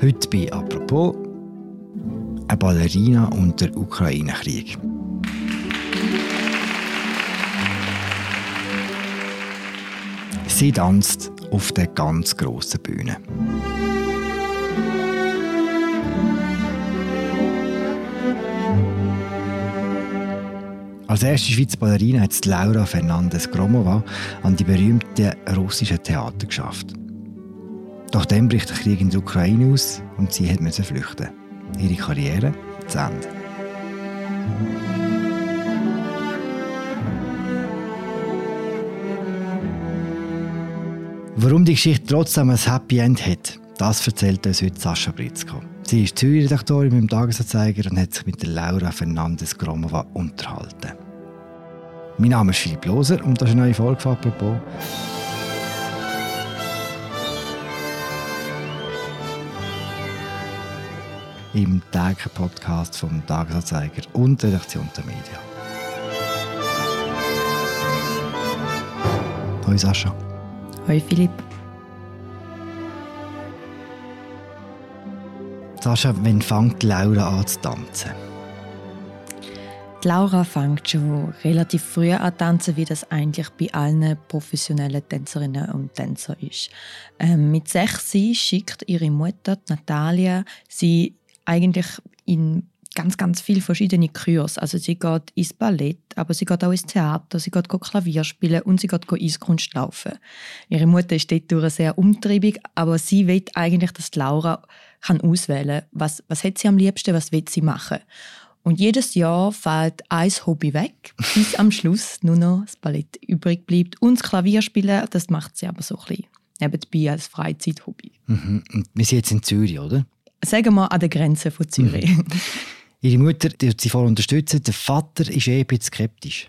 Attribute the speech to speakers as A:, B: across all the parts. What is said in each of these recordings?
A: Heute bei «Apropos» eine Ballerina und der Ukraine-Krieg. Sie tanzt auf der ganz grossen Bühne. Als erste Schweizer Ballerina hat Laura Fernandez Gromova an die berühmten russischen Theater geschafft. Doch dann bricht der Krieg in der Ukraine aus und sie musste flüchten. Ihre Karriere zu Ende. Warum die Geschichte trotzdem ein Happy End hat, das erzählt uns heute Sascha Britzko. Sie ist Zürich-Redaktorin beim Tagesanzeiger und hat sich mit Laura Fernandes Gromova unterhalten. Mein Name ist Philipp Loser und das ist eine neue Folge von «Apropos». Im täglichen Podcast vom Tagesanzeiger und der Redaktion der Medien. Hallo Sascha.
B: Hallo Philipp.
A: Sascha, wann fängt Laura an zu tanzen?
B: Die Laura fängt schon relativ früh an zu tanzen, wie das eigentlich bei allen professionellen Tänzerinnen und Tänzern ist. Ähm, mit sechs schickt ihre Mutter Natalia sie eigentlich in ganz, ganz viele verschiedene Kurse. Also sie geht ins Ballett, aber sie geht auch ins Theater, sie geht Klavier spielen und sie geht Eiskunst laufen. Ihre Mutter ist dort sehr umtriebig, aber sie will eigentlich, dass Laura kann auswählen kann, was, was hat sie am liebsten, was will sie machen. Und jedes Jahr fällt ein Hobby weg, bis am Schluss nur noch das Ballett übrig bleibt. Und das Klavierspielen, das macht sie aber so ein bisschen nebenbei als Freizeithobby.
A: Mhm. Und wir sind jetzt in Zürich, oder?
B: Sagen wir an der Grenze von Zürich. Mhm.
A: Ihre Mutter die sie voll unterstützen. Der Vater ist eh ein bisschen skeptisch.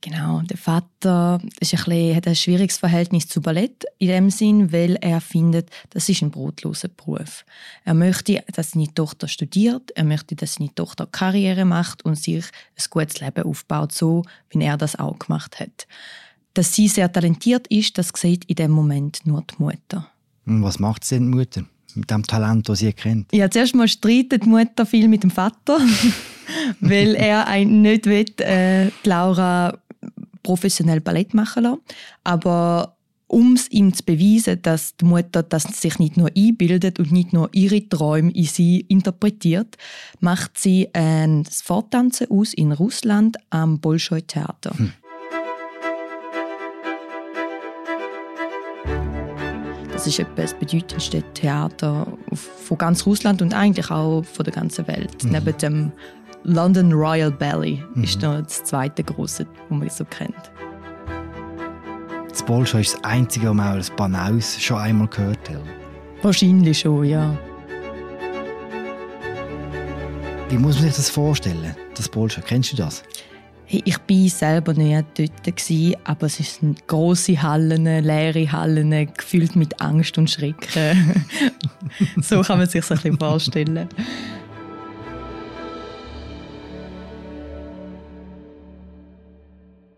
B: Genau, der Vater ist ein bisschen, hat ein schwieriges Verhältnis zu Ballett in dem Sinn, weil er findet, das ist ein brotloser Beruf. Er möchte, dass seine Tochter studiert, er möchte, dass seine Tochter Karriere macht und sich ein gutes Leben aufbaut, so wie er das auch gemacht hat. Dass sie sehr talentiert ist, das sieht in dem Moment nur die Mutter.
A: Und was macht sie denn die Mutter? Mit dem Talent, das sie kennt?
B: Ja, zuerst mal streitet die Mutter viel mit dem Vater, weil er nicht will, äh, Laura professionell Ballett machen lassen. Aber um es ihm zu beweisen, dass die Mutter das sich nicht nur einbildet und nicht nur ihre Träume in sie interpretiert, macht sie ein Forttanzen aus in Russland am Bolschoi-Theater. Hm. Das ist etwa das bedeutendste Theater von ganz Russland und eigentlich auch von der ganzen Welt. Mhm. Neben dem London Royal Ballet mhm. ist noch das zweite große, das man so kennt.
A: Das Bolschoi ist das einzige, wo man das Banaus schon einmal gehört hat.
B: Wahrscheinlich schon, ja.
A: Wie muss man sich das vorstellen, das Bolschoi? Kennst du das?
B: Hey, ich war selber nicht dort, gewesen, aber es sind grosse Hallen, leere Hallen, gefüllt mit Angst und Schrecken. so kann man sich das ein bisschen vorstellen.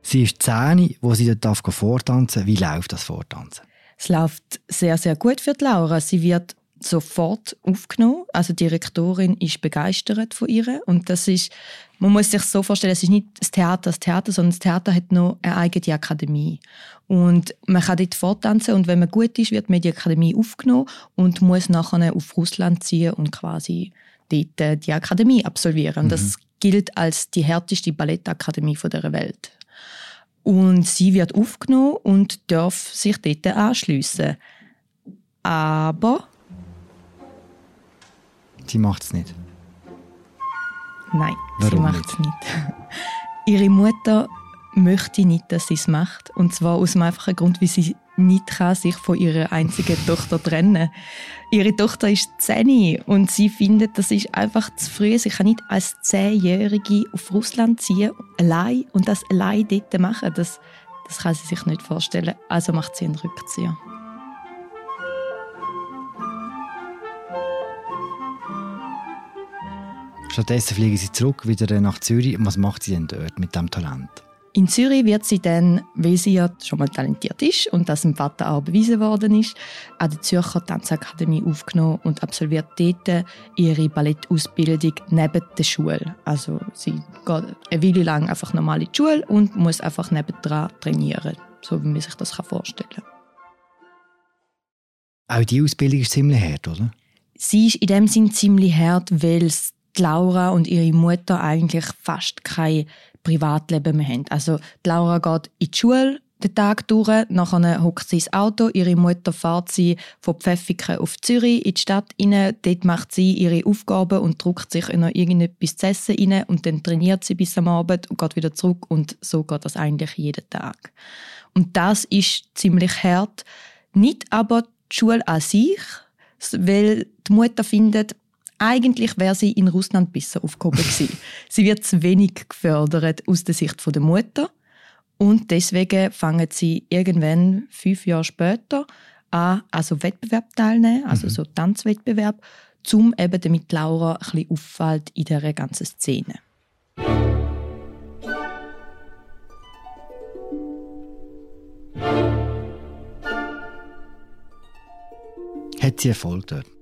A: Sie ist zehn, wo sie dort vortanzen darf. Wie läuft das Vortanzen?
B: Es läuft sehr, sehr gut für Laura. Sie wird sofort aufgenommen. Also die Direktorin ist begeistert von ihr und das ist, man muss sich so vorstellen, es ist nicht das Theater, das Theater, sondern das Theater hat noch eine eigene Akademie und man kann dort forttanzen und wenn man gut ist, wird man in die Akademie aufgenommen und muss nachher auf Russland ziehen und quasi dort äh, die Akademie absolvieren. Mhm. Das gilt als die härteste Ballettakademie der Welt. Und sie wird aufgenommen und darf sich dort anschliessen. Aber
A: Sie macht es nicht.
B: Nein, Warum sie macht es nicht. Ihre Mutter möchte nicht, dass sie es macht. Und zwar aus dem einfachen Grund, weil sie nicht kann sich von ihrer einzigen Tochter trennen Ihre Tochter ist zehn und sie findet, das ist einfach zu früh. Sie kann nicht als Zehnjährige auf Russland ziehen, allein und das allein dort machen. Das, das kann sie sich nicht vorstellen. Also macht sie einen Rückzieher.
A: Stattdessen fliegen sie zurück wieder nach Zürich. was macht sie denn dort mit dem Talent?
B: In Zürich wird sie dann, weil sie ja schon mal talentiert ist und das dem Vater auch bewiesen worden ist, an der Zürcher Tanzakademie aufgenommen und absolviert dort ihre Ballettausbildung neben der Schule. Also sie geht eine Weile lang einfach normal in die Schule und muss einfach nebendran trainieren, so wie man sich das vorstellen kann.
A: Auch die Ausbildung ist ziemlich hart, oder?
B: Sie ist in dem Sinn ziemlich hart, weil Laura und ihre Mutter eigentlich fast kein Privatleben mehr haben. Also Laura geht in die Schule den Tag durch, nachher hockt sie ins Auto, ihre Mutter fährt sie von Pfäffiken auf Zürich in die Stadt rein, dort macht sie ihre Aufgaben und druckt sich noch irgendetwas zu essen rein und dann trainiert sie bis am Abend und geht wieder zurück und so geht das eigentlich jeden Tag. Und das ist ziemlich hart, nicht aber die Schule an sich, weil die Mutter findet, eigentlich wäre sie in Russland besser aufgehoben gewesen. sie wird zu wenig gefördert aus der Sicht der Mutter und deswegen fangen sie irgendwann fünf Jahre später an, also Wettbewerb teilnehmen, also mhm. so Tanzwettbewerb, um eben damit Laura ein bisschen auffällt in dieser ganzen Szene.
A: Hat sie Erfolg dort?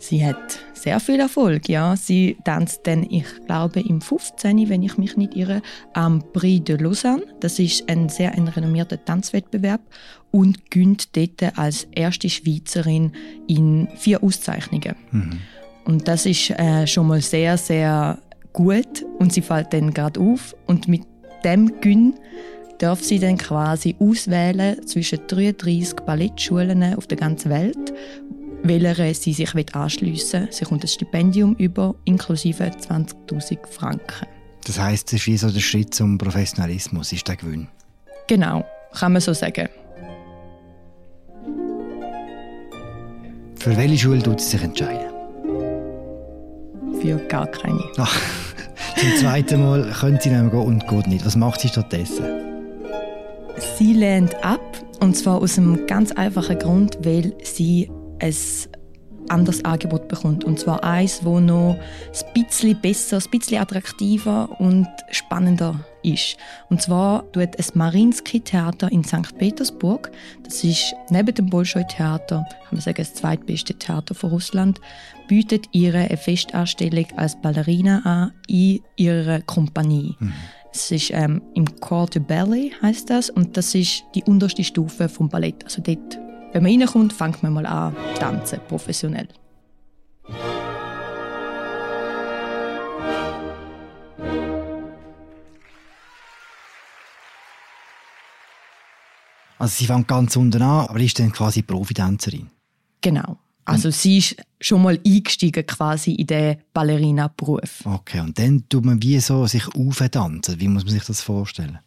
B: Sie hat sehr viel Erfolg, ja. Sie tanzt dann, ich glaube, im 15., wenn ich mich nicht irre, am Prix de Lausanne. Das ist ein sehr ein renommierter Tanzwettbewerb und gönnt dort als erste Schweizerin in vier Auszeichnungen. Mhm. Und das ist äh, schon mal sehr, sehr gut und sie fällt dann gerade auf und mit dem Gönn darf sie dann quasi auswählen zwischen 33 Ballettschulen auf der ganzen Welt welcher sie sich anschliessen will. Sie kommt ein Stipendium über, inklusive 20'000 Franken.
A: Das heisst, es ist wie so der Schritt zum Professionalismus, ist der Gewinn?
B: Genau, kann man so sagen.
A: Für welche Schule tut sie sich entscheiden?
B: Für gar keine.
A: Ach, zum zweiten Mal könnte sie nämlich gehen und geht nicht. Was macht sie stattdessen?
B: Sie lehnt ab, und zwar aus einem ganz einfachen Grund, weil sie ein anderes Angebot bekommt. Und zwar eins, wo noch ein bisschen besser, ein bisschen attraktiver und spannender ist. Und zwar tut ein Marinsky-Theater in St. Petersburg, das ist neben dem Bolschoi-Theater, kann man sagen, das zweitbeste Theater von Russland, bietet ihre Festanstellung als Ballerina an in ihrer Kompanie. Mhm. Es ist ähm, im Corps de Ballet heißt das und das ist die unterste Stufe vom Ballett. Also dort wenn man reinkommt, fängt man mal an tanzen, professionell.
A: Also sie fängt ganz unten an, aber ist dann quasi Profitänzerin.
B: Genau. Also sie ist schon mal eingestiegen quasi in den Ballerina-Beruf.
A: Okay, und dann tut man wie so sich auftanzen. Wie muss man sich das vorstellen?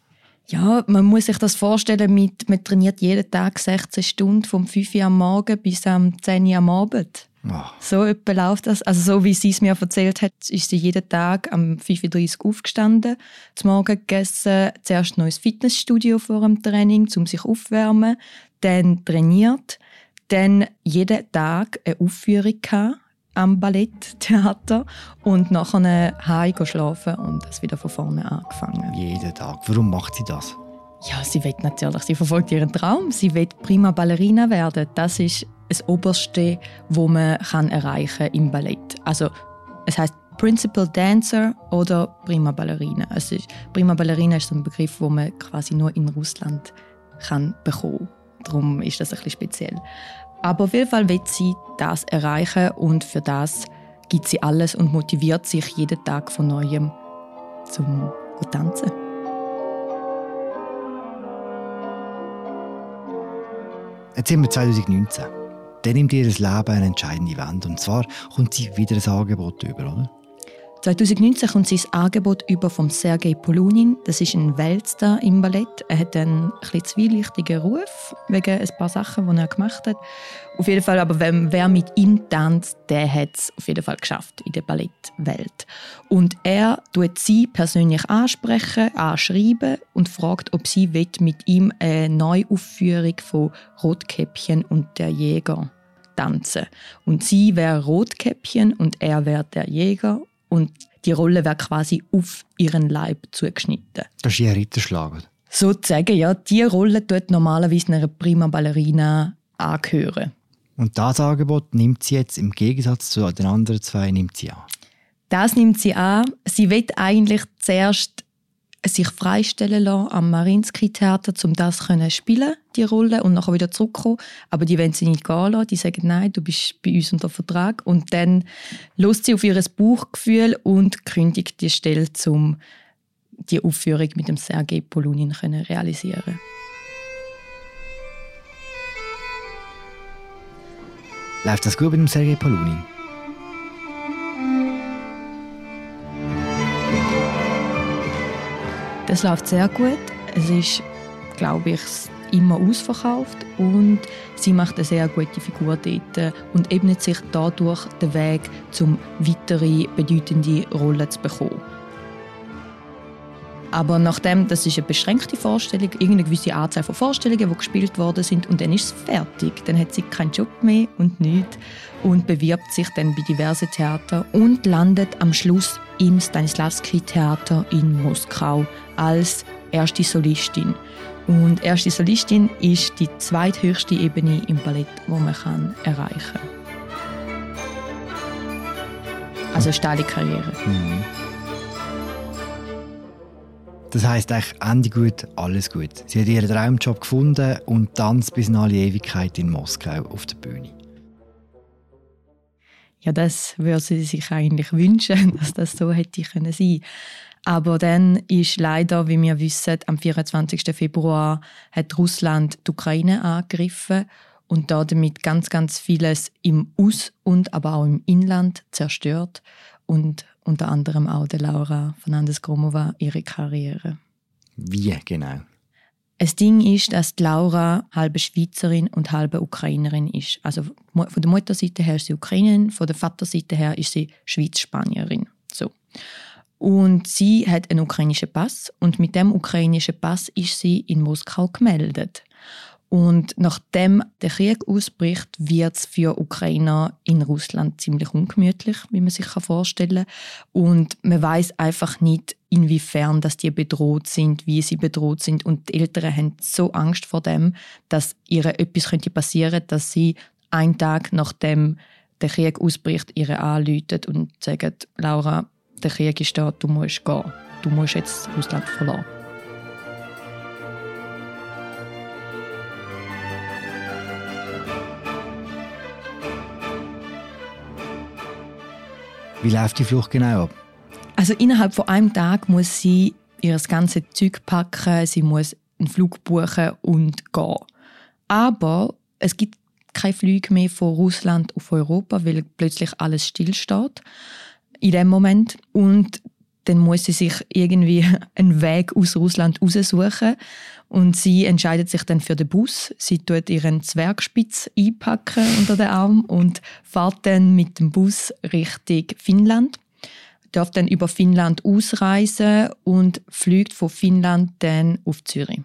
B: Ja, man muss sich das vorstellen, mit, man trainiert jeden Tag 16 Stunden, vom 5 Uhr am Morgen bis am 10 Uhr am Abend. Oh. So etwa läuft das. Also so wie sie es mir erzählt hat, ist sie jeden Tag am 5.30 Uhr aufgestanden, zum Morgen gegessen, zuerst noch ins Fitnessstudio vor dem Training, um sich aufzuwärmen, dann trainiert, dann jeden Tag eine Aufführung gehabt am Balletttheater und nachher heim schlafen und das wieder von vorne angefangen.
A: Jeden Tag. Warum macht sie das?
B: Ja, sie will natürlich, sie verfolgt ihren Traum. Sie will prima Ballerina werden. Das ist das Oberste, wo man kann erreichen im Ballett. Also es heißt Principal Dancer oder Prima Ballerina. Also Prima Ballerina ist so ein Begriff, wo man quasi nur in Russland kann bekommen. Darum ist das ein bisschen speziell. Aber auf jeden Fall will sie das erreichen und für das gibt sie alles und motiviert sich jeden Tag von Neuem zum Tanzen.
A: Jetzt sind wir 2019. Dann nimmt ihr Leben eine entscheidende Wende. Und zwar kommt sie wieder ein Angebot über, oder?
B: 2019 kommt das Angebot über vom Sergei Polunin. Das ist ein Weltstar im Ballett. Er hat einen etwas zwielichtigen Ruf wegen ein paar Sachen, die er gemacht hat. Auf jeden Fall, aber wer mit ihm tanzt, der hat es auf jeden Fall geschafft in der Ballettwelt. Und er tut sie persönlich ansprechen, anschreiben und fragt, ob sie mit ihm eine Neuaufführung von Rotkäppchen und der Jäger tanzen. Und sie wäre Rotkäppchen und er wäre der Jäger und die Rolle wäre quasi auf ihren Leib zugeschnitten.
A: Das ist ihr Ritterschlag.
B: Sozusagen, ja. Die Rolle tut normalerweise einer Prima Ballerina angehören.
A: Und das Angebot nimmt sie jetzt im Gegensatz zu den anderen zwei nimmt sie an.
B: Das nimmt sie an. Sie wird eigentlich zuerst sich freistellen lassen am Marinsky-Theater, um das zu spielen, die Rolle, und nachher wieder zurückkommen. Aber die wollen sie nicht gehen lassen. Die sagen, nein, du bist bei uns unter Vertrag. Und dann lässt sie auf ihr Bauchgefühl und kündigt die Stelle, um die Aufführung mit dem Sergei Polunin zu realisieren.
A: Läuft das gut mit dem Sergei Polunin?
B: Das läuft sehr gut. Es ist, glaube ich, immer ausverkauft und sie macht eine sehr gute Figur dort und ebnet sich dadurch den Weg, um weitere bedeutende Rollen zu bekommen. Aber nachdem, das ist eine beschränkte Vorstellung, irgendeine gewisse Anzahl von Vorstellungen, die gespielt worden sind und dann ist es fertig. Dann hat sie keinen Job mehr und nichts und bewirbt sich dann bei diversen Theatern und landet am Schluss im Stanislavski Theater in Moskau als erste Solistin. Und erste Solistin ist die zweithöchste Ebene im Ballett, wo man kann erreichen kann. Also steile Karriere. Mhm.
A: Das heisst eigentlich Ende gut, alles gut. Sie hat ihren Traumjob gefunden und tanzt bis in alle Ewigkeit in Moskau auf der Bühne.
B: Ja, das würde sie sich eigentlich wünschen, dass das so hätte sein können. Aber dann ist leider, wie wir wissen, am 24. Februar hat Russland die Ukraine angegriffen und damit ganz, ganz vieles im Aus- und aber auch im Inland zerstört und unter anderem auch der Laura Fernandes-Gromova ihre Karriere.
A: Wie genau?
B: Das Ding ist, dass Laura halbe Schweizerin und halbe Ukrainerin ist. Also von der Mutterseite her ist sie Ukrainerin, von der Vaterseite her ist sie Schweiz-Spanierin. So. Und sie hat einen ukrainischen Pass und mit dem ukrainischen Pass ist sie in Moskau gemeldet. Und nachdem der Krieg ausbricht, wird es für Ukrainer in Russland ziemlich ungemütlich, wie man sich vorstellen kann. Und man weiß einfach nicht, inwiefern dass die bedroht sind, wie sie bedroht sind. Und die Eltern haben so Angst vor dem, dass ihr etwas könnte passieren, dass sie einen Tag nachdem der Krieg ausbricht, ihre anrufen und sagen, Laura, der Krieg ist da, du musst gehen. Du musst jetzt Russland verlassen.
A: Wie läuft die Flucht genau ab?
B: Also innerhalb von einem Tag muss sie ihr ganzes Zeug packen, sie muss einen Flug buchen und gehen. Aber es gibt keine Flüge mehr von Russland auf Europa, weil plötzlich alles stillsteht in dem Moment. Und dann muss sie sich irgendwie einen Weg aus Russland raussuchen. Und sie entscheidet sich dann für den Bus. Sie tut ihren Zwergspitz einpacken unter den Arm und fährt dann mit dem Bus Richtung Finnland. Darf dann über Finnland ausreisen und fliegt von Finnland dann auf Zürich.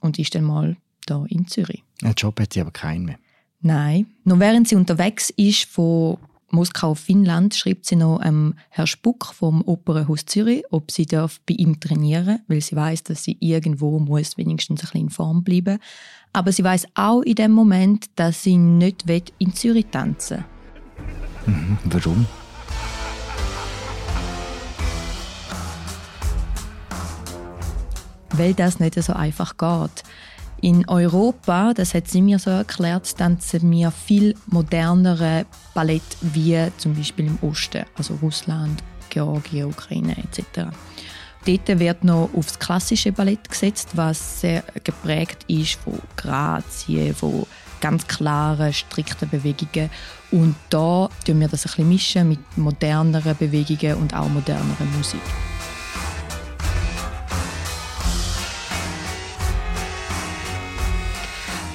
B: Und ist dann mal da in Zürich.
A: Einen Job hat sie aber keinen mehr.
B: Nein. Noch während sie unterwegs ist von Moskau, Finnland, schreibt sie noch ähm, Herr Spuck vom Opernhaus Zürich, ob sie darf bei ihm trainieren, weil sie weiß, dass sie irgendwo muss wenigstens ein bisschen in Form bleiben. Aber sie weiß auch in dem Moment, dass sie nicht in Zürich tanzen.
A: Mhm. Warum?
B: Weil das nicht so einfach geht. In Europa, das hat sie mir so erklärt, tanzen wir viel modernere Ballett wie zum Beispiel im Osten, also Russland, Georgien, Ukraine etc. Dort wird noch aufs klassische Ballett gesetzt, was sehr geprägt ist von Grazien, von ganz klaren, strikten Bewegungen. Und da mischen wir das ein bisschen mischen mit moderneren Bewegungen und auch modernerer Musik.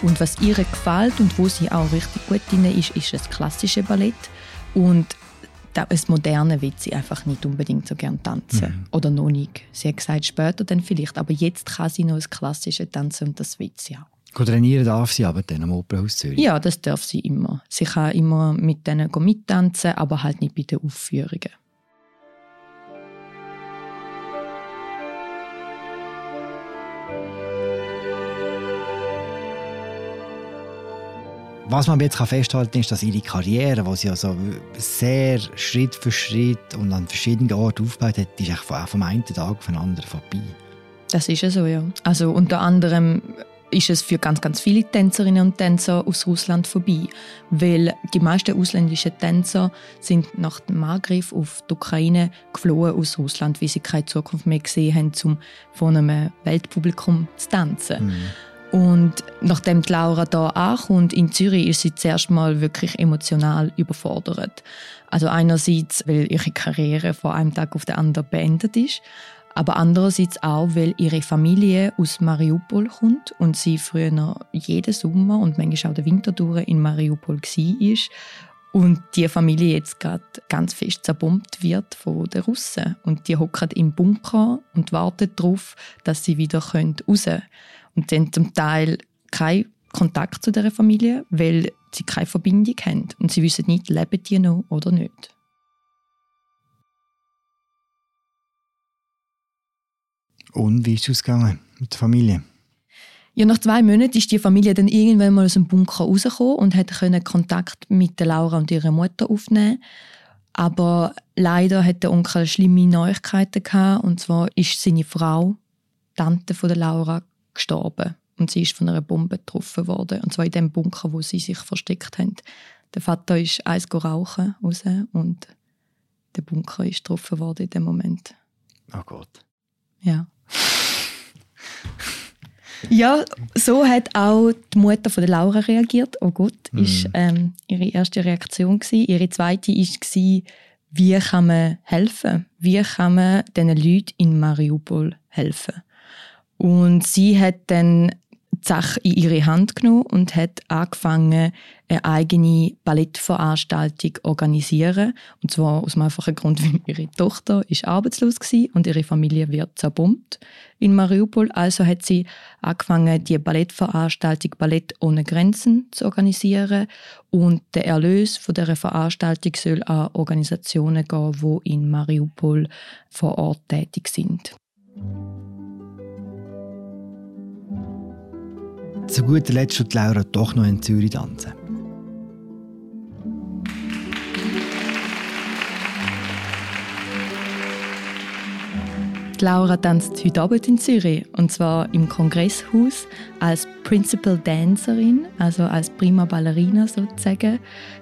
B: Und was ihr gefällt und wo sie auch richtig gut drin ist, ist das klassische Ballett. Und das Moderne will sie einfach nicht unbedingt so gerne tanzen. Mhm. Oder noch nicht. Sie hat gesagt, später dann vielleicht. Aber jetzt kann sie noch das klassische tanzen und das will sie auch.
A: Gut, trainieren darf sie aber dann am Opernhaus Zürich?
B: Ja, das darf sie immer. Sie kann immer mit denen mittanzen, aber halt nicht bei den Aufführungen.
A: Was man jetzt festhalten kann, ist, dass ihre Karriere, die sie also sehr Schritt für Schritt und an verschiedenen Orten aufgebaut hat, ist auch vom einen Tag auf den anderen vorbei.
B: Das ist ja so, ja. Also unter anderem ist es für ganz, ganz viele Tänzerinnen und Tänzer aus Russland vorbei, weil die meisten ausländischen Tänzer sind nach dem Angriff auf die Ukraine geflohen aus Russland, weil sie keine Zukunft mehr gesehen haben, um von einem Weltpublikum zu tanzen. Mhm. Und nachdem die Laura da ankommt in Zürich, ist sie zuerst mal wirklich emotional überfordert. Also einerseits, weil ihre Karriere von einem Tag auf den anderen beendet ist, aber andererseits auch, weil ihre Familie aus Mariupol kommt und sie früher jeden Sommer und manchmal auch den Winter durch in Mariupol war und die Familie jetzt gerade ganz fest zerbombt wird von den Russen und die hocken im Bunker und warten darauf, dass sie wieder raus können. Und sie haben zum Teil keinen Kontakt zu dieser Familie, weil sie keine Verbindung haben. Und sie wissen nicht, leben die noch oder nicht.
A: Und wie ist es ausgegangen mit der Familie?
B: Ja, nach zwei Monaten ist die Familie dann irgendwann mal aus dem Bunker rausgekommen und hat Kontakt mit der Laura und ihrer Mutter aufnehmen. Aber leider hat der Onkel schlimme Neuigkeiten gehabt. Und zwar ist seine Frau, Tante von der Laura, gestorben. Und sie ist von einer Bombe getroffen worden. Und zwar in dem Bunker, wo sie sich versteckt haben. Der Vater ist eins rauchen raus und der Bunker ist getroffen worden in dem Moment.
A: Oh Gott.
B: Ja. ja, so hat auch die Mutter von der Laura reagiert. Oh Gott, mhm. ist ähm, ihre erste Reaktion gewesen. Ihre zweite war, wie kann man helfen? Wie kann man diesen Leuten in Mariupol helfen? Und sie hat dann die Sache in ihre Hand genommen und hat angefangen, eine eigene Ballettveranstaltung zu organisieren. Und zwar aus dem einfachen Grund, weil ihre Tochter ist arbeitslos war und ihre Familie wird zerbombt in Mariupol. Also hat sie angefangen, die Ballettveranstaltung Ballett ohne Grenzen zu organisieren. Und der Erlös von dieser Veranstaltung soll an Organisationen gehen, die in Mariupol vor Ort tätig sind.
A: Zu guter Letzt wird Laura doch noch in Zürich tanzen.
B: Laura tanzt heute Abend in Zürich und zwar im Kongresshaus als Principal Dancerin, also als Prima Ballerina sozusagen,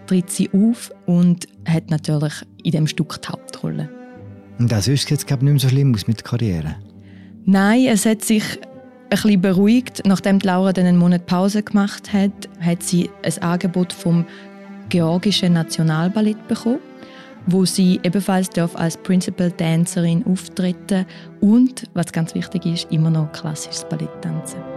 B: tritt sie auf und hat natürlich in dem Stück die Hauptrolle.
A: Und das ist jetzt glaube ich, nicht mehr so schlimm aus mit der Karriere?
B: Nein, es hat sich bisschen beruhigt. Nachdem Laura dann einen Monat Pause gemacht hat, hat sie ein Angebot vom georgischen Nationalballett bekommen, wo sie ebenfalls als Principal Dancerin auftreten und, was ganz wichtig ist, immer noch klassisches Ballett tanzen.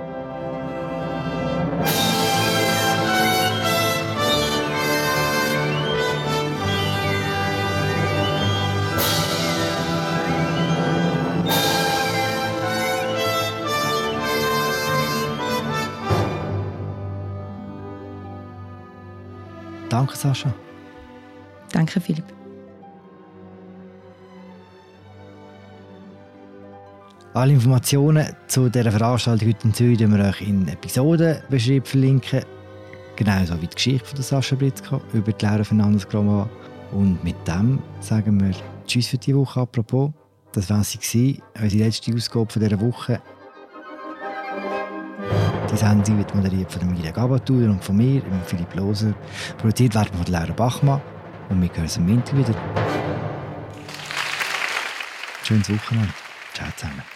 A: Danke, Sascha.
B: Danke, Philipp.
A: Alle Informationen zu dieser Veranstaltung heute in Zürich wir euch in Episodenbeschreibung verlinken. Genauso wie die Geschichte von Sascha Britzko über die Laura Fernandes Groma. Und mit dem sagen wir Tschüss für diese Woche. Apropos, das war sie, unsere letzte Ausgabe von dieser Woche. Die Sendung wird moderiert von Emilia Gabatur und von mir, Philipp Loser. Produziert werden von Laura Bachmann. Und wir hören uns am Mittag wieder. Schönes Wochenende. Ciao zusammen.